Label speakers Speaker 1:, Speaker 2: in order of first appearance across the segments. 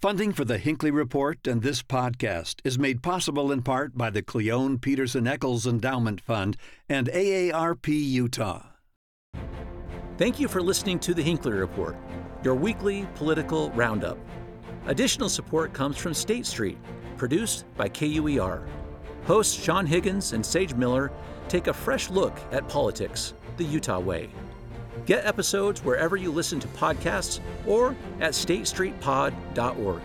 Speaker 1: Funding for the Hinckley Report and this podcast is made possible in part by the Cleone Peterson Eccles Endowment Fund and AARP Utah.
Speaker 2: Thank you for listening to the Hinckley Report, your weekly political roundup. Additional support comes from State Street, produced by KUER. Hosts Sean Higgins and Sage Miller take a fresh look at politics the Utah way. Get episodes wherever you listen to podcasts or at statestreetpod.org.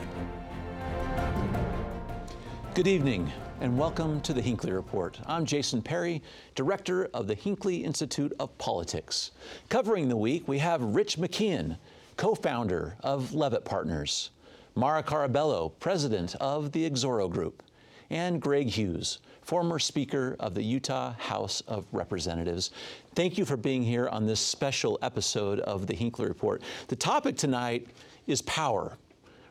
Speaker 2: Good evening and welcome to the Hinckley Report. I'm Jason Perry, director of the Hinckley Institute of Politics. Covering the week, we have Rich McKeown, co founder of Leavitt Partners, Maura Carabello, president of the Exoro Group, and Greg Hughes, former Speaker of the Utah House of Representatives. Thank you for being here on this special episode of the Hinckley Report. The topic tonight is power.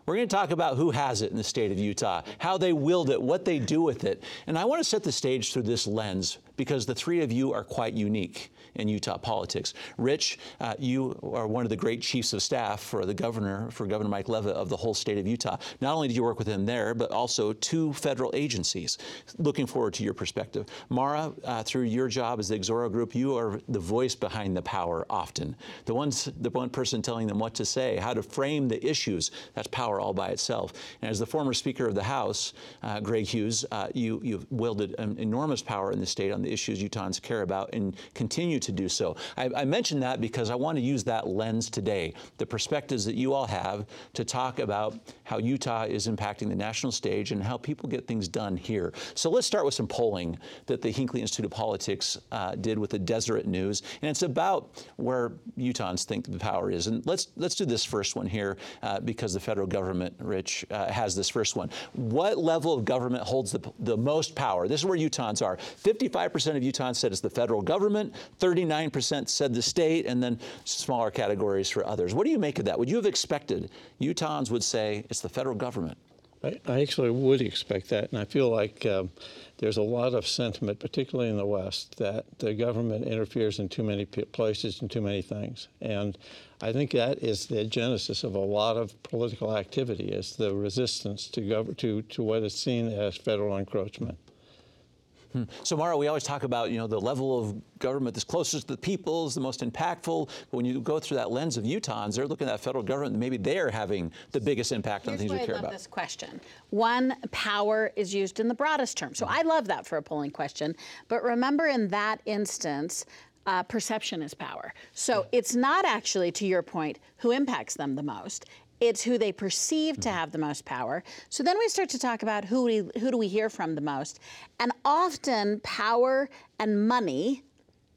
Speaker 2: We're going to talk about who has it in the state of Utah, how they wield it, what they do with it. And I want to set the stage through this lens because the three of you are quite unique in Utah politics. Rich, uh, you are one of the great chiefs of staff for the governor, for Governor Mike Leavitt of the whole state of Utah. Not only did you work with him there, but also two federal agencies. Looking forward to your perspective. Maura, uh, through your job as the Exoro Group, you are the voice behind the power often. The, ones, the one person telling them what to say, how to frame the issues, that's power all by itself. And as the former Speaker of the House, uh, Greg Hughes, uh, you, you've wielded an enormous power in the state on the issues Utahns care about and continue to do so. I, I mention that because I want to use that lens today, the perspectives that you all have to talk about how Utah is impacting the national stage and how people get things done here. So let's start with some polling that the Hinckley Institute of Politics uh, did with the Deseret News, and it's about where Utahns think the power is. And let's let's do this first one here uh, because the federal government, Rich, uh, has this first one. What level of government holds the, the most power? This is where Utahns are. 55% of Utahns said it's the federal government. 39% said the state, and then smaller categories for others. What do you make of that? Would you have expected Utahns would say it's the federal government?
Speaker 3: I, actually would expect that, and I feel like um, there's a lot of sentiment, particularly in the West, that the government interferes in too many places and too many things. And I think that is the genesis of a lot of political activity, is the resistance to, gov- to, to what is seen as federal encroachment.
Speaker 2: Hmm. So, Maura, we always talk about you know the level of government that's closest to the people is the most impactful. But when you go through that lens of Utahns, they're looking at federal government. Maybe they're having the biggest impact
Speaker 4: Here's
Speaker 2: on things
Speaker 4: we
Speaker 2: care
Speaker 4: I love
Speaker 2: about.
Speaker 4: This question: one, power is used in the broadest term. So I love that for a polling question. But remember, in that instance. Uh, perception is power. So it's not actually, to your point, who impacts them the most. It's who they perceive to mm-hmm. have the most power. So then we start to talk about who we, who do we hear from the most, and often power and money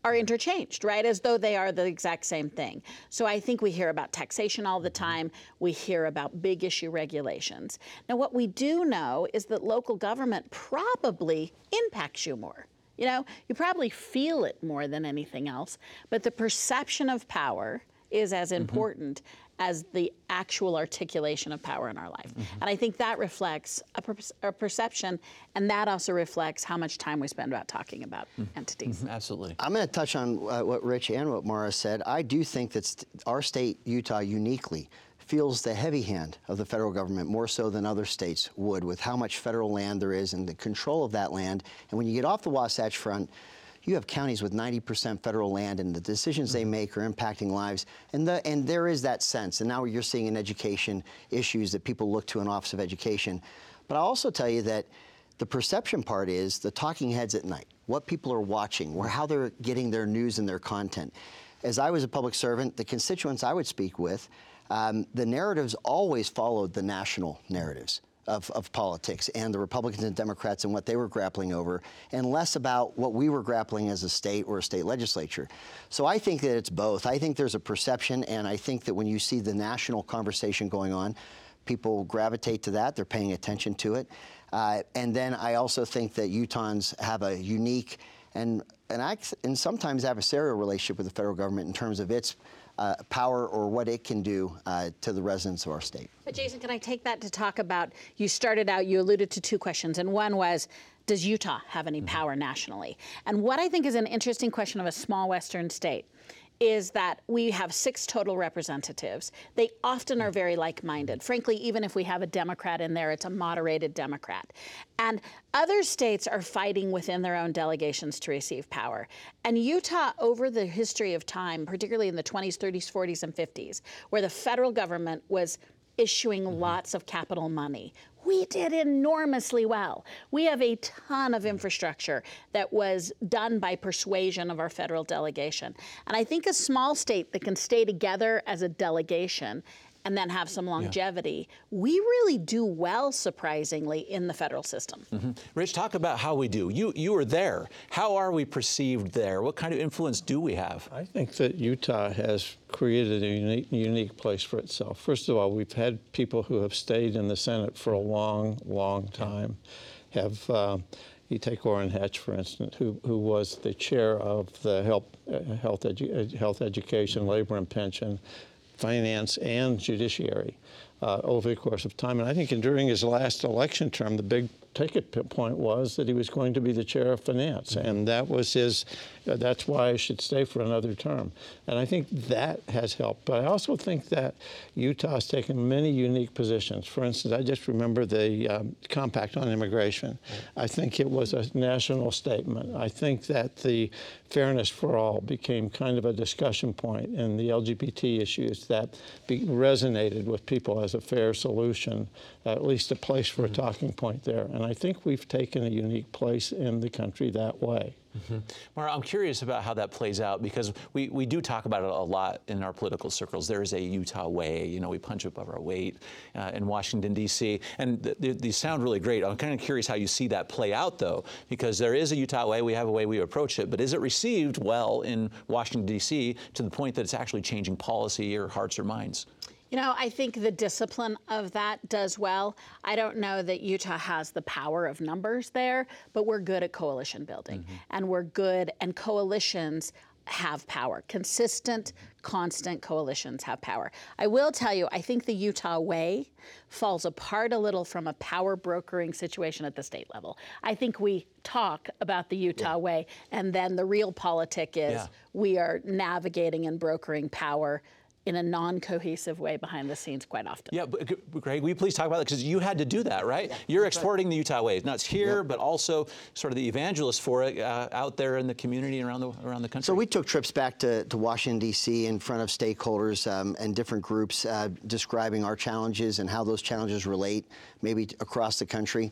Speaker 4: are interchanged, right? As though they are the exact same thing. So I think we hear about taxation all the mm-hmm. time. We hear about big issue regulations. Now, what we do know is that local government probably impacts you more. You know, you probably feel it more than anything else, but the perception of power is as mm-hmm. important as the actual articulation of power in our life. Mm-hmm. And I think that reflects a, per- a perception, and that also reflects how much time we spend about talking about mm-hmm. entities.
Speaker 2: Absolutely.
Speaker 5: I'm going to touch on uh, what Rich and what Maura said. I do think that st- our state, Utah, uniquely feels the heavy hand of the federal government more so than other states would with how much federal land there is and the control of that land. And when you get off the Wasatch Front, you have counties with 90% federal land and the decisions they make are impacting lives. And, the, and there is that sense. And now you're seeing in education issues that people look to an Office of Education. But I'll also tell you that the perception part is the talking heads at night, what people are watching, or how they're getting their news and their content. As I was a public servant, the constituents I would speak with, um, the narratives always followed the national narratives. Of, of, politics and the Republicans and Democrats and what they were grappling over, and less about what we were grappling as a state or a state legislature. So I think that it's both. I think there's a perception, and I think that when you see the national conversation going on, people gravitate to that. They're paying attention to it. Uh, and then I also think that Utahns have a unique and, and, and sometimes adversarial relationship with the federal government in terms of its uh, power or what it can do uh, to the residents of our state.
Speaker 4: But Jason, can I take that to talk about? You started out, you alluded to two questions, and one was, does Utah have any power nationally? And what I think is an interesting question of a small Western state is that we have six total representatives. They often are very like minded. Frankly, even if we have a Democrat in there, it's a moderated Democrat. And other states are fighting within their own delegations to receive power. And Utah, over the history of time, particularly in the 20s, 30s, 40s, and 50s, where the federal government was issuing mm-hmm. lots of capital money. We did enormously well. We have a ton of infrastructure that was done by persuasion of our federal delegation. And I think a small state that can stay together as a delegation and then have some longevity. Yeah. We really do well, surprisingly, in the federal system.
Speaker 2: Mm-hmm. Rich, talk about how we do. You you were there. How are we perceived there? What kind of influence do we have?
Speaker 3: I think that Utah has created a unique, unique place for itself. First of all, we've had people who have stayed in the Senate for a long, long time. Have uh, you take Orrin Hatch, for instance, who, who was the chair of the health, uh, health, edu- health education, labor and pension finance and judiciary uh, over the course of time. And I think during his last election term, the big ticket point was that he was going to be the chair of finance, mm-hmm. and that was his. Uh, that's why I should stay for another term, and I think that has helped. But I also think that Utah has taken many unique positions. For instance, I just remember the um, compact on immigration. I think it was a national statement. I think that the fairness for all became kind of a discussion point, and the LGBT issues that be, resonated with people as a fair solution, at least a place for a mm-hmm. talking point there. And I think we've taken a unique place in the country that way.
Speaker 2: Mm-hmm. Maura, I'm curious about how that plays out because we, we do talk about it a lot in our political circles. There is a Utah way. You know, we punch above our weight uh, in Washington, D.C. And th- th- these sound really great. I'm kind of curious how you see that play out, though, because there is a Utah way. We have a way we approach it. But is it received well in Washington, D.C. to the point that it's actually changing policy or hearts or minds?
Speaker 4: You know, I think the discipline of that does well. I don't know that Utah has the power of numbers there, but we're good at coalition building. Mm-hmm. And we're good, and coalitions have power. Consistent, constant coalitions have power. I will tell you, I think the Utah way falls apart a little from a power brokering situation at the state level. I think we talk about the Utah yeah. way, and then the realpolitik is yeah. we are navigating and brokering power in a non-cohesive way behind the scenes quite often.
Speaker 2: Yeah, but Greg, will you please talk about that because you had to do that, right? Yeah, You're exporting right. the Utah way, not here, but also sort of the evangelist for it uh, out there in the community around the around the country.
Speaker 5: So we took trips back to, to Washington D.C. in front of stakeholders um, and different groups, uh, describing our challenges and how those challenges relate, maybe across the country.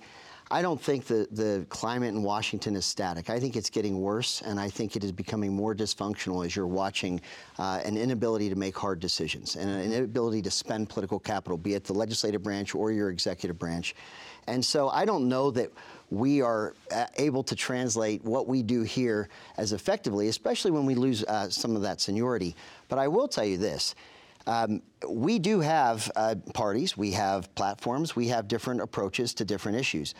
Speaker 5: I don't think the, the climate in Washington is static. I think it's getting worse, and I think it is becoming more dysfunctional as you're watching uh, an inability to make hard decisions and an inability to spend political capital, be it the legislative branch or your executive branch. And so I don't know that we are uh, able to translate what we do here as effectively, especially when we lose uh, some of that seniority. But I will tell you this. Um, we do have uh, parties, we have platforms, we have different approaches to different issues.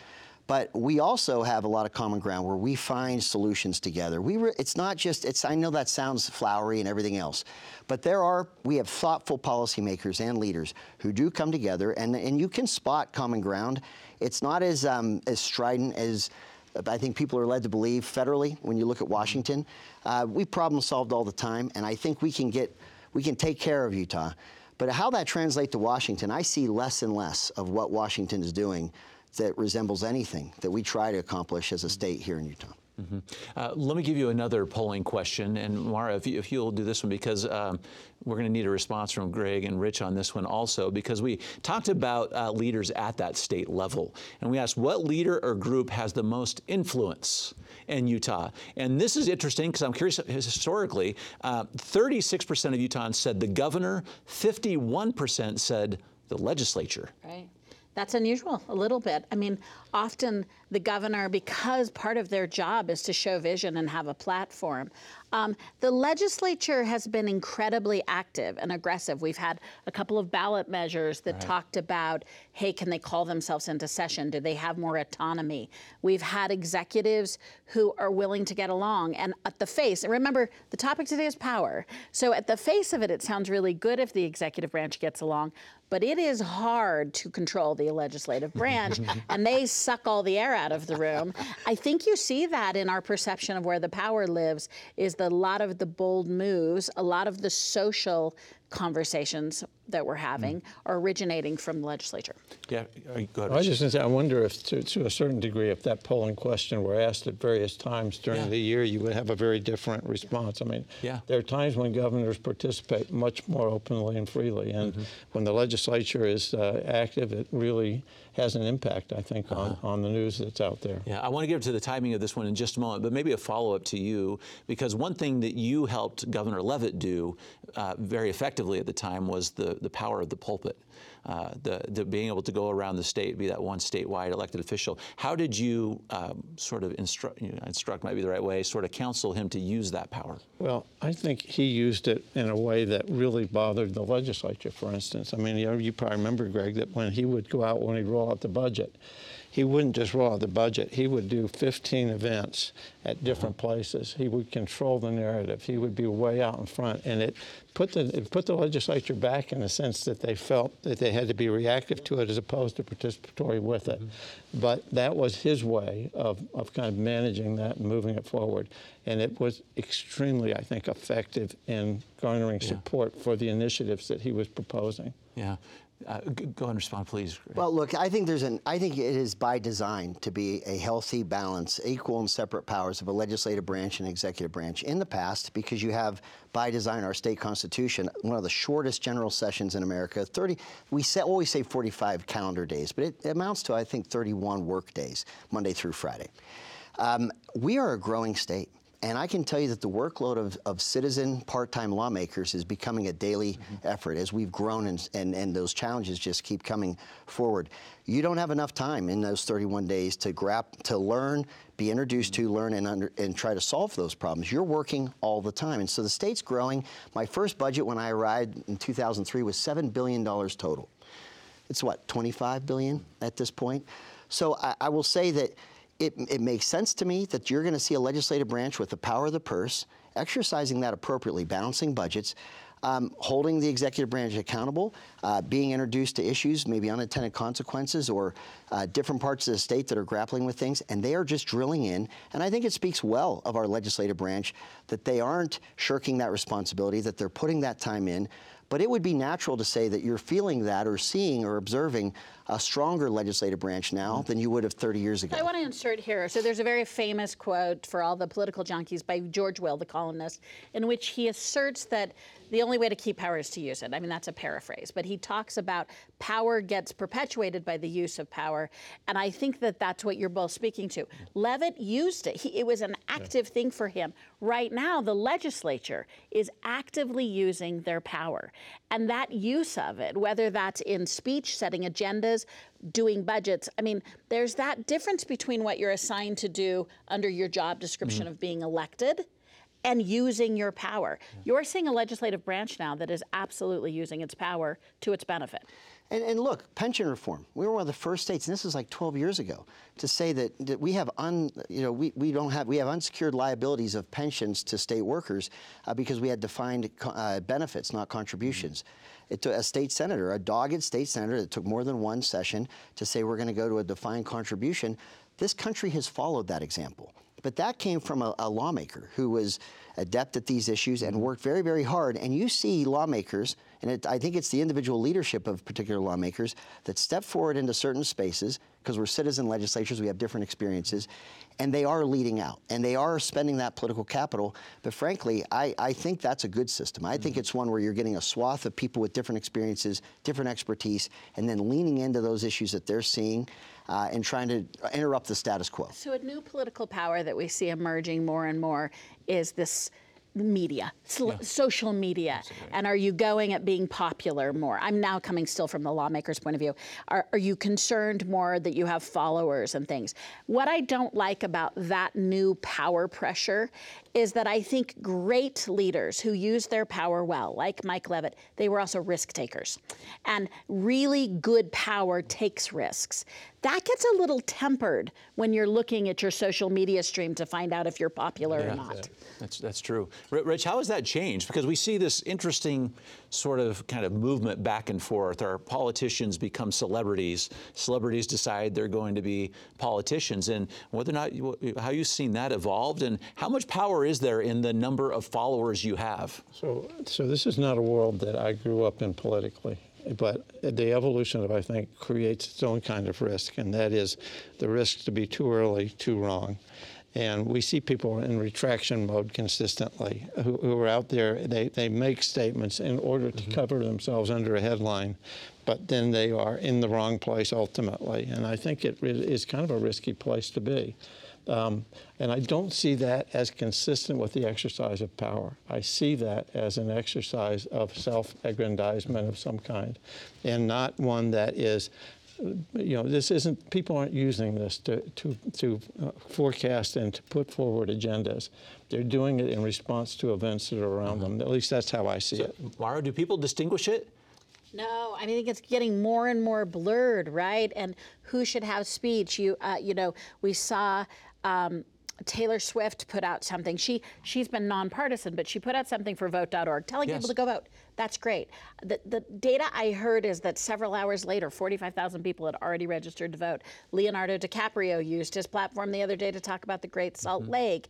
Speaker 5: But we also have a lot of common ground where we find solutions together. We re- it's not just it's I know that sounds flowery and everything else, but there are we have thoughtful policymakers and leaders who do come together and and you can spot common ground. It's not as um, as strident as I think people are led to believe federally when you look at Washington. Uh, we problem solved all the time, and I think we can get we can take care of Utah. But how that translates to Washington, I see less and less of what Washington is doing that resembles anything that we try to accomplish as a state here in Utah. Mm-hmm.
Speaker 2: Uh, let me give you another polling question, and Maura, if, you, you'll do this one, because um, we're going to need a response from Greg and Rich on this one also, because we talked about uh, leaders at that state level, and we asked what leader or group has the most influence in Utah. And this is interesting because I'm curious historically, uh, 36% of Utahns said the governor, 51% said the legislature.
Speaker 4: Right. That's unusual, a little bit. I mean, often the governor, because part of their job is to show vision and have a platform, um, the legislature has been incredibly active and aggressive. We've had a couple of ballot measures that right. talked about hey, can they call themselves into session? Do they have more autonomy? We've had executives who are willing to get along. And at the face, and remember, the topic today is power. So at the face of it, it sounds really good if the executive branch gets along but it is hard to control the legislative branch, and they suck all the air out out of the room. I think you see that in our perception of where the power lives is that a lot of the bold moves, a lot of the social conversations that we're having mm. are originating from the legislature.
Speaker 2: Yeah, go ahead.
Speaker 3: I was just going to say, I wonder if, to, to, a certain degree, if that polling question were asked at various times during yeah. the year, you would have a very different response. I mean, yeah. there are times when governors participate much more openly and freely, and mm-hmm. when the legislature is uh, active, it really has an impact, I think, on, uh-huh. on the news that's out there.
Speaker 2: Yeah, I want to get to the timing of this one in just a moment, but maybe a follow up to you, because one thing that you helped Governor Leavitt do uh, very effectively at the time was the, the power of the pulpit uh, the, the, being able to go around the state, be that one statewide elected official. How did you um, sort of instruct, you know, instruct might be the right way, sort of counsel him to use that power?
Speaker 3: Well, I think he used it in a way that really bothered the legislature, for instance. I mean, you, you probably remember, Greg, that when he would go out, when he'd roll out the budget, he wouldn't just roll out the budget. He would do 15 events at different places. He would control the narrative. He would be way out in front, and it put the it put the legislature back in the sense that they felt that they had to be reactive to it as opposed to participatory with it. Mm-hmm. But that was his way of, of kind of managing that and moving it forward, and it was extremely, I think, effective in garnering yeah. support for the initiatives that he was proposing.
Speaker 2: Yeah. Uh, go and respond, please.
Speaker 5: Well, look, I think there's an. I think it is by design to be a healthy balance, equal and separate powers of a legislative branch and executive branch. In the past, because you have by design our state constitution, one of the shortest general sessions in America. 30. We say, always say 45 calendar days, but it amounts to I think 31 work days, Monday through Friday. Um, we are a growing state. And I can tell you that the workload of, of citizen part-time lawmakers is becoming a daily mm-hmm. effort as we've grown and, and, and those challenges just keep coming forward. You don't have enough time in those 31 days to grab, to learn, be introduced mm-hmm. to, learn, and, under, and try to solve those problems. You're working all the time. And so the state's growing. My first budget when I arrived in 2003 was $7 billion total. It's what, 25 billion at this point? So I, I will say that it, it makes sense to me that you're going to see a legislative branch with the power of the purse exercising that appropriately, balancing budgets, um, holding the executive branch accountable, uh, being introduced to issues, maybe unintended consequences, or uh, different parts of the state that are grappling with things, and they are just drilling in. And I think it speaks well of our legislative branch that they aren't shirking that responsibility, that they're putting that time in. But it would be natural to say that you're feeling that or seeing or observing a stronger legislative branch now than you would have 30 years ago.
Speaker 4: I want to insert here. So there's a very famous quote for all the political junkies by George Will, the columnist, in which he asserts that the only way to keep power is to use it. I mean, that's a paraphrase, but he talks about power gets perpetuated by the use of power. And I think that that's what you're both speaking to. Leavitt used it, he, it was an active yeah. thing for him. Right now, the legislature is actively using their power. And that use of it, whether that's in speech, setting agendas, doing budgets. I mean, there's that difference between what you're assigned to do under your job description mm-hmm. of being elected and using your power. You're seeing a legislative branch now that is absolutely using its power to its benefit.
Speaker 5: And, and, look, pension reform. We were one of the first states, and this was like 12 years ago, to say that, that we have un, you know, we, we don't have we have unsecured liabilities of pensions to state workers uh, because we had defined uh, benefits, not contributions. Mm-hmm. It took a state senator, a dogged state senator, that took more than one session to say we're going to go to a defined contribution. This country has followed that example. But that came from a, a lawmaker who was adept at these issues and worked very, very hard. And you see lawmakers, and it, I think it's the individual leadership of particular lawmakers that step forward into certain spaces because we're citizen legislatures, we have different experiences, and they are leading out and they are spending that political capital. But frankly, I, I think that's a good system. I mm-hmm. think it's one where you're getting a swath of people with different experiences, different expertise, and then leaning into those issues that they're seeing uh, and trying to interrupt the status quo.
Speaker 4: So, a new political power that we see emerging more and more is this media, yeah. social media, and are you going at being popular more? I'm now coming still from the lawmaker's point of view. Are, are, you concerned more that you have followers and things? What I don't like about that new power pressure is that I think great leaders who use their power well, like Mike Leavitt, they were also risk takers. And really good power takes risks that gets a little tempered when you're looking at your social media stream to find out if you're popular yeah, or not.
Speaker 2: That's, that's true. Rich, how has that changed? Because we see this interesting sort of kind of movement back and forth. Our politicians become celebrities. Celebrities decide they're going to be politicians. And whether or not, how you've seen that evolved and how much power is there in the number of followers you have?
Speaker 3: So, so this is not a world that I grew up in politically but the evolution of, I think, creates its own kind of risk, and that is the risk to be too early, too wrong. And we see people in retraction mode consistently who, who are out there, they, they make statements in order to mm-hmm. cover themselves under a headline, but then they are in the wrong place ultimately. And I think it is kind of a risky place to be. Um, and I don't see that as consistent with the exercise of power. I see that as an exercise of self aggrandizement of some kind, and not one that is. You know, this isn't. People aren't using this to to to uh, forecast and to put forward agendas. They're doing it in response to events that are around them. At least that's how I see so, it.
Speaker 2: Maura, do people distinguish it?
Speaker 4: No, I think it's getting more and more blurred, right? And who should have speech? You, uh, you know, we saw um, Taylor Swift put out something. She she's been nonpartisan, but she put out something for Vote.org, telling yes. people to go vote. That's great. The the data I heard is that several hours later, 45,000 people had already registered to vote. Leonardo DiCaprio used his platform the other day to talk about the Great Salt mm-hmm. Lake.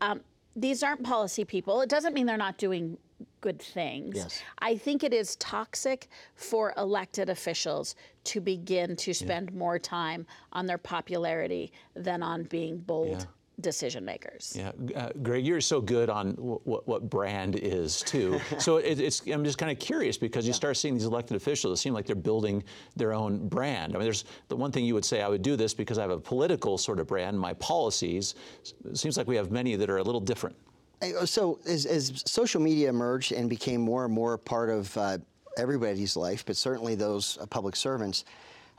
Speaker 4: Um, these aren't policy people. It doesn't mean they're not doing good things.
Speaker 5: Yes.
Speaker 4: I think it is toxic for elected officials to begin to spend yeah. more time on their popularity than on being bold. Yeah decision makers.
Speaker 2: Yeah, uh, Greg, you're so good on w- w- what brand is too. so it, it's I'm just kind of curious because you yeah. start seeing these elected officials. It seem like they're building their own brand. I mean, there's the one thing you would say I would do this because I have a political sort of brand. My policies. It seems like we have many that are a little different.
Speaker 5: Uh, so as, as, social media emerged and became more and more part of uh, everybody's life, but certainly those uh, public servants,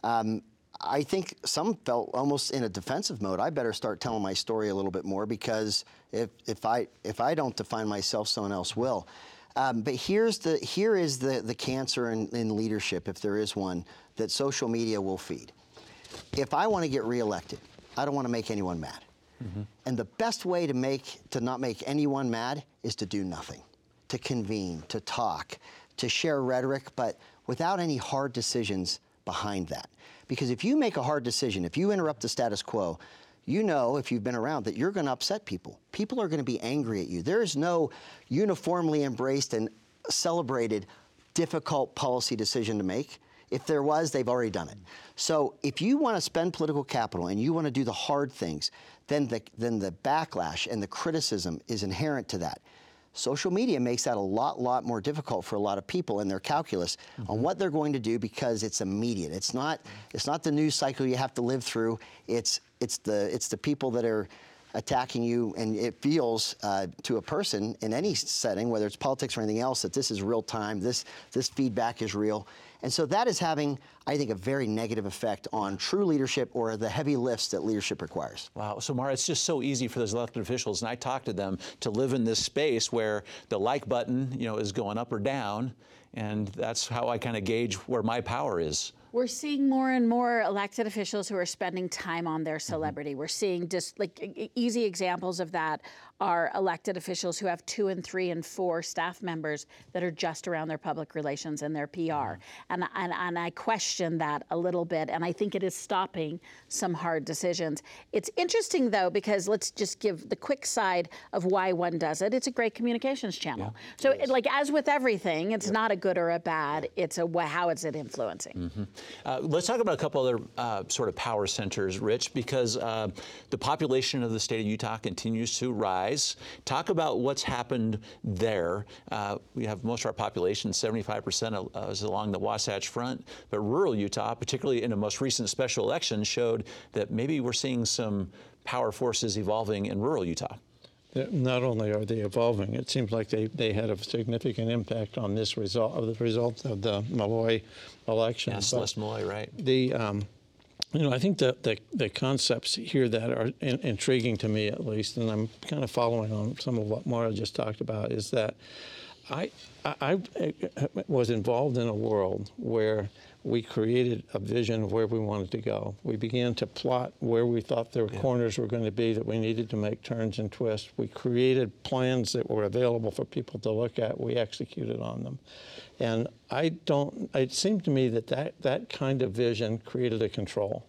Speaker 5: um, I think some felt almost in a defensive mode. I better start telling my story a little bit more because if, if I if I don't define myself, someone else will. Um, but here's the here is the the cancer in, in leadership, if there is one, that social media will feed. If I want to get reelected, I don't want to make anyone mad. Mm-hmm. And the best way to make to not make anyone mad is to do nothing, to convene, to talk, to share rhetoric, but without any hard decisions behind that. Because if you make a hard decision, if you interrupt the status quo, you know, if you've been around, that you're going to upset people. People are going to be angry at you. There is no uniformly embraced and celebrated difficult policy decision to make. If there was, they've already done it. So if you want to spend political capital and you want to do the hard things, then the, then the backlash and the criticism is inherent to that. Social media makes that a lot, lot more difficult for a lot of people in their calculus mm-hmm. on what they're going to do because it's immediate. It's not, it's not the news cycle you have to live through. It's, it's the, it's the people that are attacking you, and it feels uh, to a person in any setting, whether it's politics or anything else, that this is real time. This this feedback is real, and so that is having, I think, a very negative effect on true leadership or the heavy lifts that leadership requires.
Speaker 2: Wow. So, Maura, it's just so easy for those elected officials, and I talk to them, to live in this space where the like button, you know, is going up or down, and that's how I kind of gauge where my power is.
Speaker 4: We're seeing more and more elected officials who are spending time on their mm-hmm. celebrity. Mm-hmm. We're seeing just like easy examples of that are elected officials who have two and three and four staff members that are just around their public relations and their PR. Mm-hmm. And, and, and I question that a little bit, and I think it is stopping some hard decisions. It's interesting though, because let's just give the quick side of why one does it. It's a great communications channel. Yeah, so, it, like as with everything, it's not a good or a bad. It's a how is it influencing.
Speaker 2: Mm-hmm. Uh, let's talk about a couple other uh, sort of power centers, Rich, because uh, the population of the state of Utah continues to rise. Talk about what's happened there. Uh, we have most of our population, 75% uh, is along the Wasatch Front, but rural Utah, particularly in the most recent special election, showed that maybe we're seeing some power forces evolving in rural Utah.
Speaker 3: Not only are they evolving, it seems like they, they had a significant impact on this result of the result of the Maloy election.
Speaker 2: Yeah, Celeste Maloy, right?
Speaker 3: The um, You know, I think the, the, the concepts here that are in, intriguing to me, at least, and I'm kind of following on some of what Maura just talked about, is that I, I, I was involved in a world where we created a vision of where we wanted to go. We began to plot where we thought there were yeah. corners were going to be that we needed to make turns and twists. We created plans that were available for people to look at. We executed on them. And I don't, it seemed to me that that, that kind of vision created a control.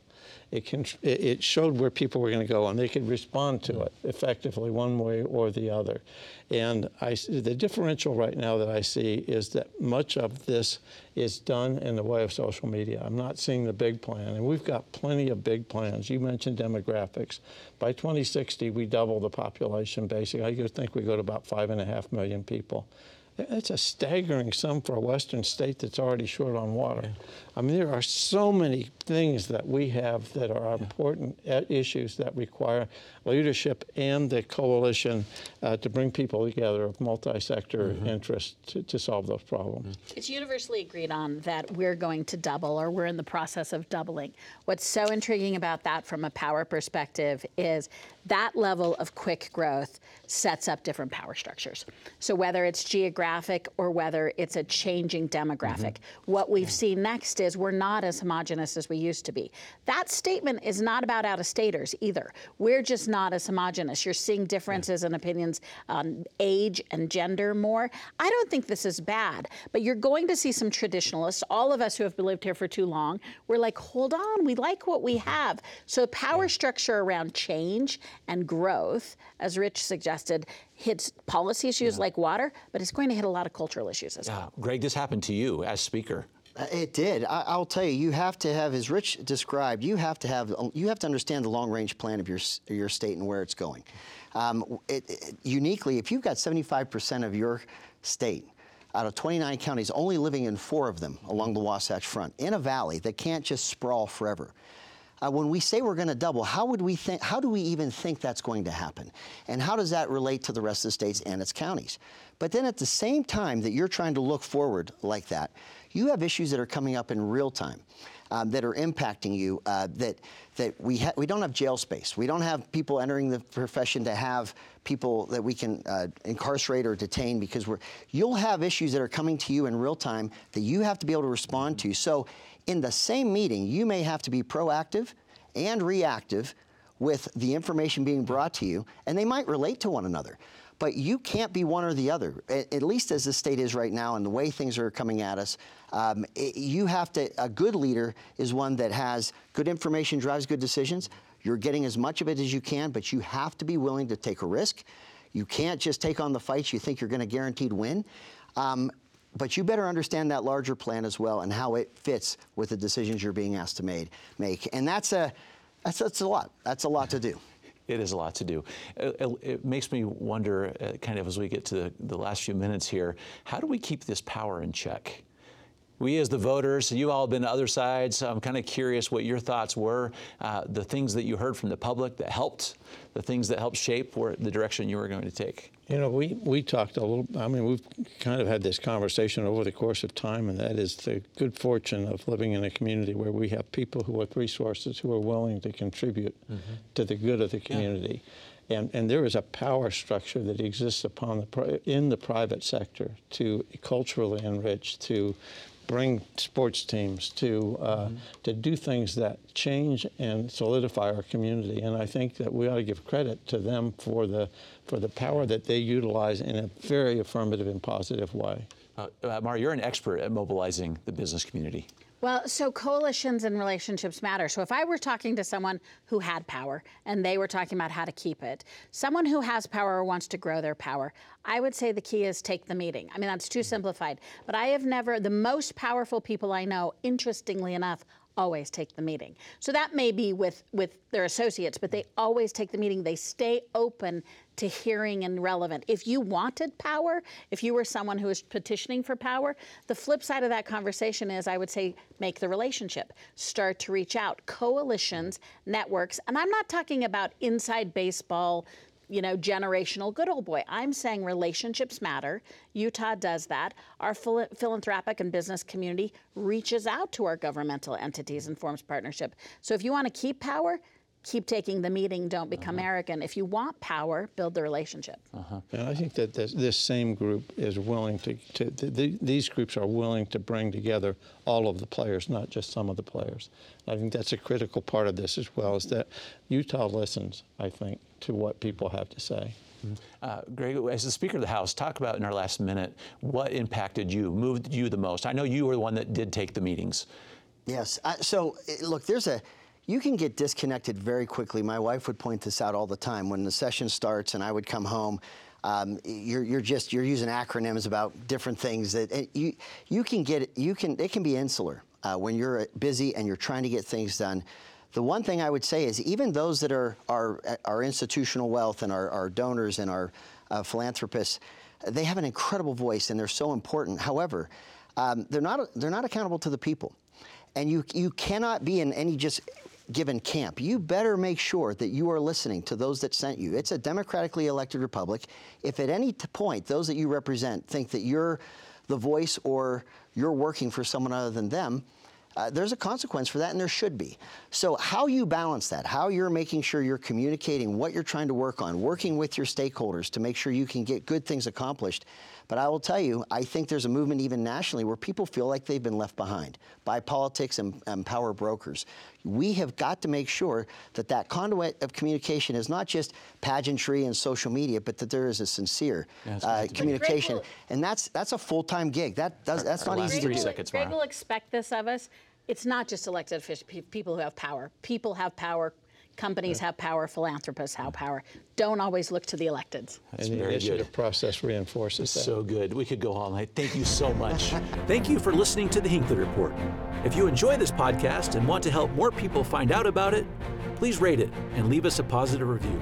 Speaker 3: It, can, it showed where people were going to go, and they could respond to it effectively one way or the other. And I, the differential right now that I see is that much of this is done in the way of social media. I'm not seeing the big plan, and we've got plenty of big plans. You mentioned demographics. By 2060, we double the population. Basically, I think we go to about five and a half million people. That's a staggering sum for a western state that's already short on water. Yeah. I mean, there are so many things that we have that are important uh, issues that require leadership and the coalition uh, to bring people together of multi-sector mm-hmm. interest to, to, solve those problems.
Speaker 4: Mm-hmm. It's universally agreed on that we're going to double or we're in the process of doubling. What's so intriguing about that from a power perspective is that level of quick growth sets up different power structures. So whether it's geographic or whether it's a changing demographic, mm-hmm. what we've seen next is we're not as homogenous as we used to be. That statement is not about out-of-staters either. We're just not as homogenous. You're seeing differences yeah. in opinions on age and gender more. I don't think this is bad, but you're going to see some traditionalists, all of us who have lived here for too long, we're like, hold on, we like what we mm-hmm. have. So power yeah. structure around change and growth, as Rich suggested, hits policy issues yeah. like water, but it's going to hit a lot of cultural issues as well.
Speaker 2: Greg, this happened to you as Speaker.
Speaker 5: Uh, it did. I, will tell you, you have to have, as Rich described, you have to have, you have to understand the long-range plan of your your state and where it's going. Um, it, it, uniquely, if you've got 75% of your state out of 29 counties, only living in four of them along the Wasatch Front, in a valley that can't just sprawl forever uh, when we say we're going to double, how would we think? How do we even think that's going to happen? And how does that relate to the rest of the states and its counties? But then at the same time that you're trying to look forward like that, you have issues that are coming up in real time. Um, that are impacting you. Uh, that that we ha- we don't have jail space. We don't have people entering the profession to have people that we can uh, incarcerate or detain because we're. You'll have issues that are coming to you in real time that you have to be able to respond to. So in the same meeting, you may have to be proactive and reactive with the information being brought to you, and they might relate to one another. But you can't be one or the other, at, least as the state is right now and the way things are coming at us. Um, you have to, a good leader is one that has good information, drives good decisions. You're getting as much of it as you can, but you have to be willing to take a risk. You can't just take on the fights you think you're going to guaranteed win. Um, but you better understand that larger plan as well and how it fits with the decisions you're being asked to made, make. And that's a, that's, that's a lot. That's a lot to do.
Speaker 2: It is a lot to do. It, it makes me wonder, uh, kind of as we get to the, the last few minutes here, how do we keep this power in check? We as the voters, you all have been to other sides. I'm kind of curious what your thoughts were, uh, the things that you heard from the public that helped, the things that helped shape where, the direction you were going to take.
Speaker 3: You know, we, we talked a little, I mean, we've kind of had this conversation over the course of time, and that is the good fortune of living in a community where we have people who have resources who are willing to contribute mm-hmm. to the good of the community. Yeah. And, and there is a power structure that exists upon the, in the private sector to culturally enrich, to bring sports teams to uh, mm-hmm. to do things that change and solidify our community. And I think that we ought to give credit to them for the for the power that they utilize in a very affirmative and positive way.
Speaker 2: Uh, uh, Mar, you're an expert at mobilizing the business community.
Speaker 4: Well, so coalitions and relationships matter. So if I were talking to someone who had power and they were talking about how to keep it, someone who has power or wants to grow their power, I would say the key is take the meeting. I mean, that's too simplified. But I have never, the most powerful people I know, interestingly enough, always take the meeting. So that may be with, with their associates, but they always take the meeting. They stay open to hearing and relevant. If you wanted power, if you were someone who was petitioning for power, the flip side of that conversation is I would say make the relationship. Start to reach out. Coalitions, networks, and I'm not talking about inside baseball you know, generational good old boy. I'm saying relationships matter. Utah does that. Our phil- philanthropic and business community reaches out to our governmental entities and forms partnership. So if you want to keep power, keep taking the meeting, don't become uh-huh. arrogant. If you want power, build the relationship.
Speaker 3: Uh-huh. And I think that this, this same group is willing to, to the, these groups are willing to bring together all of the players, not just some of the players. I think that's a critical part of this as well, is that Utah listens, I think, to what people have to say.
Speaker 2: Mm-hmm. Uh, Greg, as the Speaker of the House, talk about in our last minute what impacted you, moved you the most. I know you were the one that did take the meetings.
Speaker 5: Yes. Uh, so, look, there's a you can get disconnected very quickly. My wife would point this out all the time. When the session starts and I would come home, um, you're, you're, just you're using acronyms about different things that you you can get you can it can be insular uh, when you're busy and you're trying to get things done. The one thing I would say is even those that are our our institutional wealth and our, our donors and our uh, philanthropists, they have an incredible voice and they're so important. However, um, they're not they're not accountable to the people, and you you cannot be in any just given camp. You better make sure that you are listening to those that sent you. It's a democratically elected republic. If at any point those that you represent think that you're the voice or you're working for someone other than them, uh, there's a consequence for that, and there should be. So, how you balance that, how you're making sure you're communicating what you're trying to work on, working with your stakeholders to make sure you can get good things accomplished, but I will tell you, I think there's a movement even nationally where people feel like they've been left behind by politics and, and power brokers. We have got to make sure that that conduit of communication is not just pageantry and social media, but that there is a sincere uh, communication, and that's that's a full-time gig. That does that's not easy to do.
Speaker 4: Seconds, Greg will expect this of us. It's not just elected officials, people who have power. People have power Companies have power, philanthropists have power. Don't always look to the electeds.
Speaker 3: That's and the initiative good. process reinforces that.
Speaker 2: So good. We could go all night. Thank you so much. Thank you for listening to the Hinckley Report. If you enjoy this podcast and want to help more people find out about it, please rate it and leave us a positive review.